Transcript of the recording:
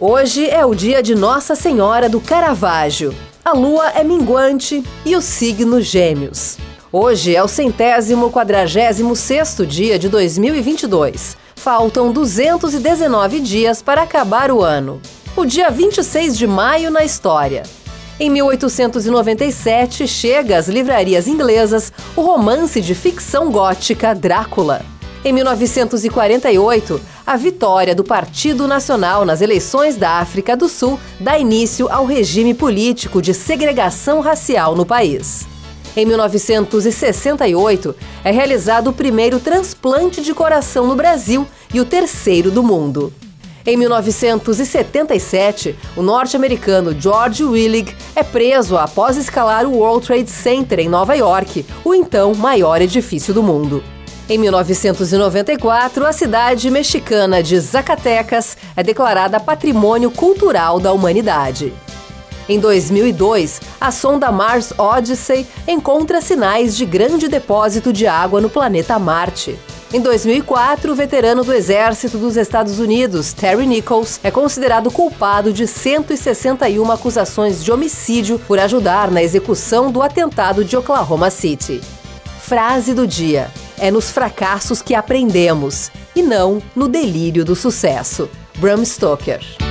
Hoje é o dia de Nossa Senhora do Caravaggio. A lua é minguante e o signo Gêmeos. Hoje é o centésimo quadragésimo sexto dia de 2022. Faltam 219 dias para acabar o ano. O dia 26 de maio na história. Em 1897 chega às livrarias inglesas o romance de ficção gótica Drácula. Em 1948, a vitória do Partido Nacional nas eleições da África do Sul dá início ao regime político de segregação racial no país. Em 1968, é realizado o primeiro transplante de coração no Brasil e o terceiro do mundo. Em 1977, o norte-americano George Willig é preso após escalar o World Trade Center em Nova York, o então maior edifício do mundo. Em 1994, a cidade mexicana de Zacatecas é declarada Patrimônio Cultural da Humanidade. Em 2002, a sonda Mars Odyssey encontra sinais de grande depósito de água no planeta Marte. Em 2004, o veterano do Exército dos Estados Unidos, Terry Nichols, é considerado culpado de 161 acusações de homicídio por ajudar na execução do atentado de Oklahoma City. Frase do dia: É nos fracassos que aprendemos, e não no delírio do sucesso. Bram Stoker.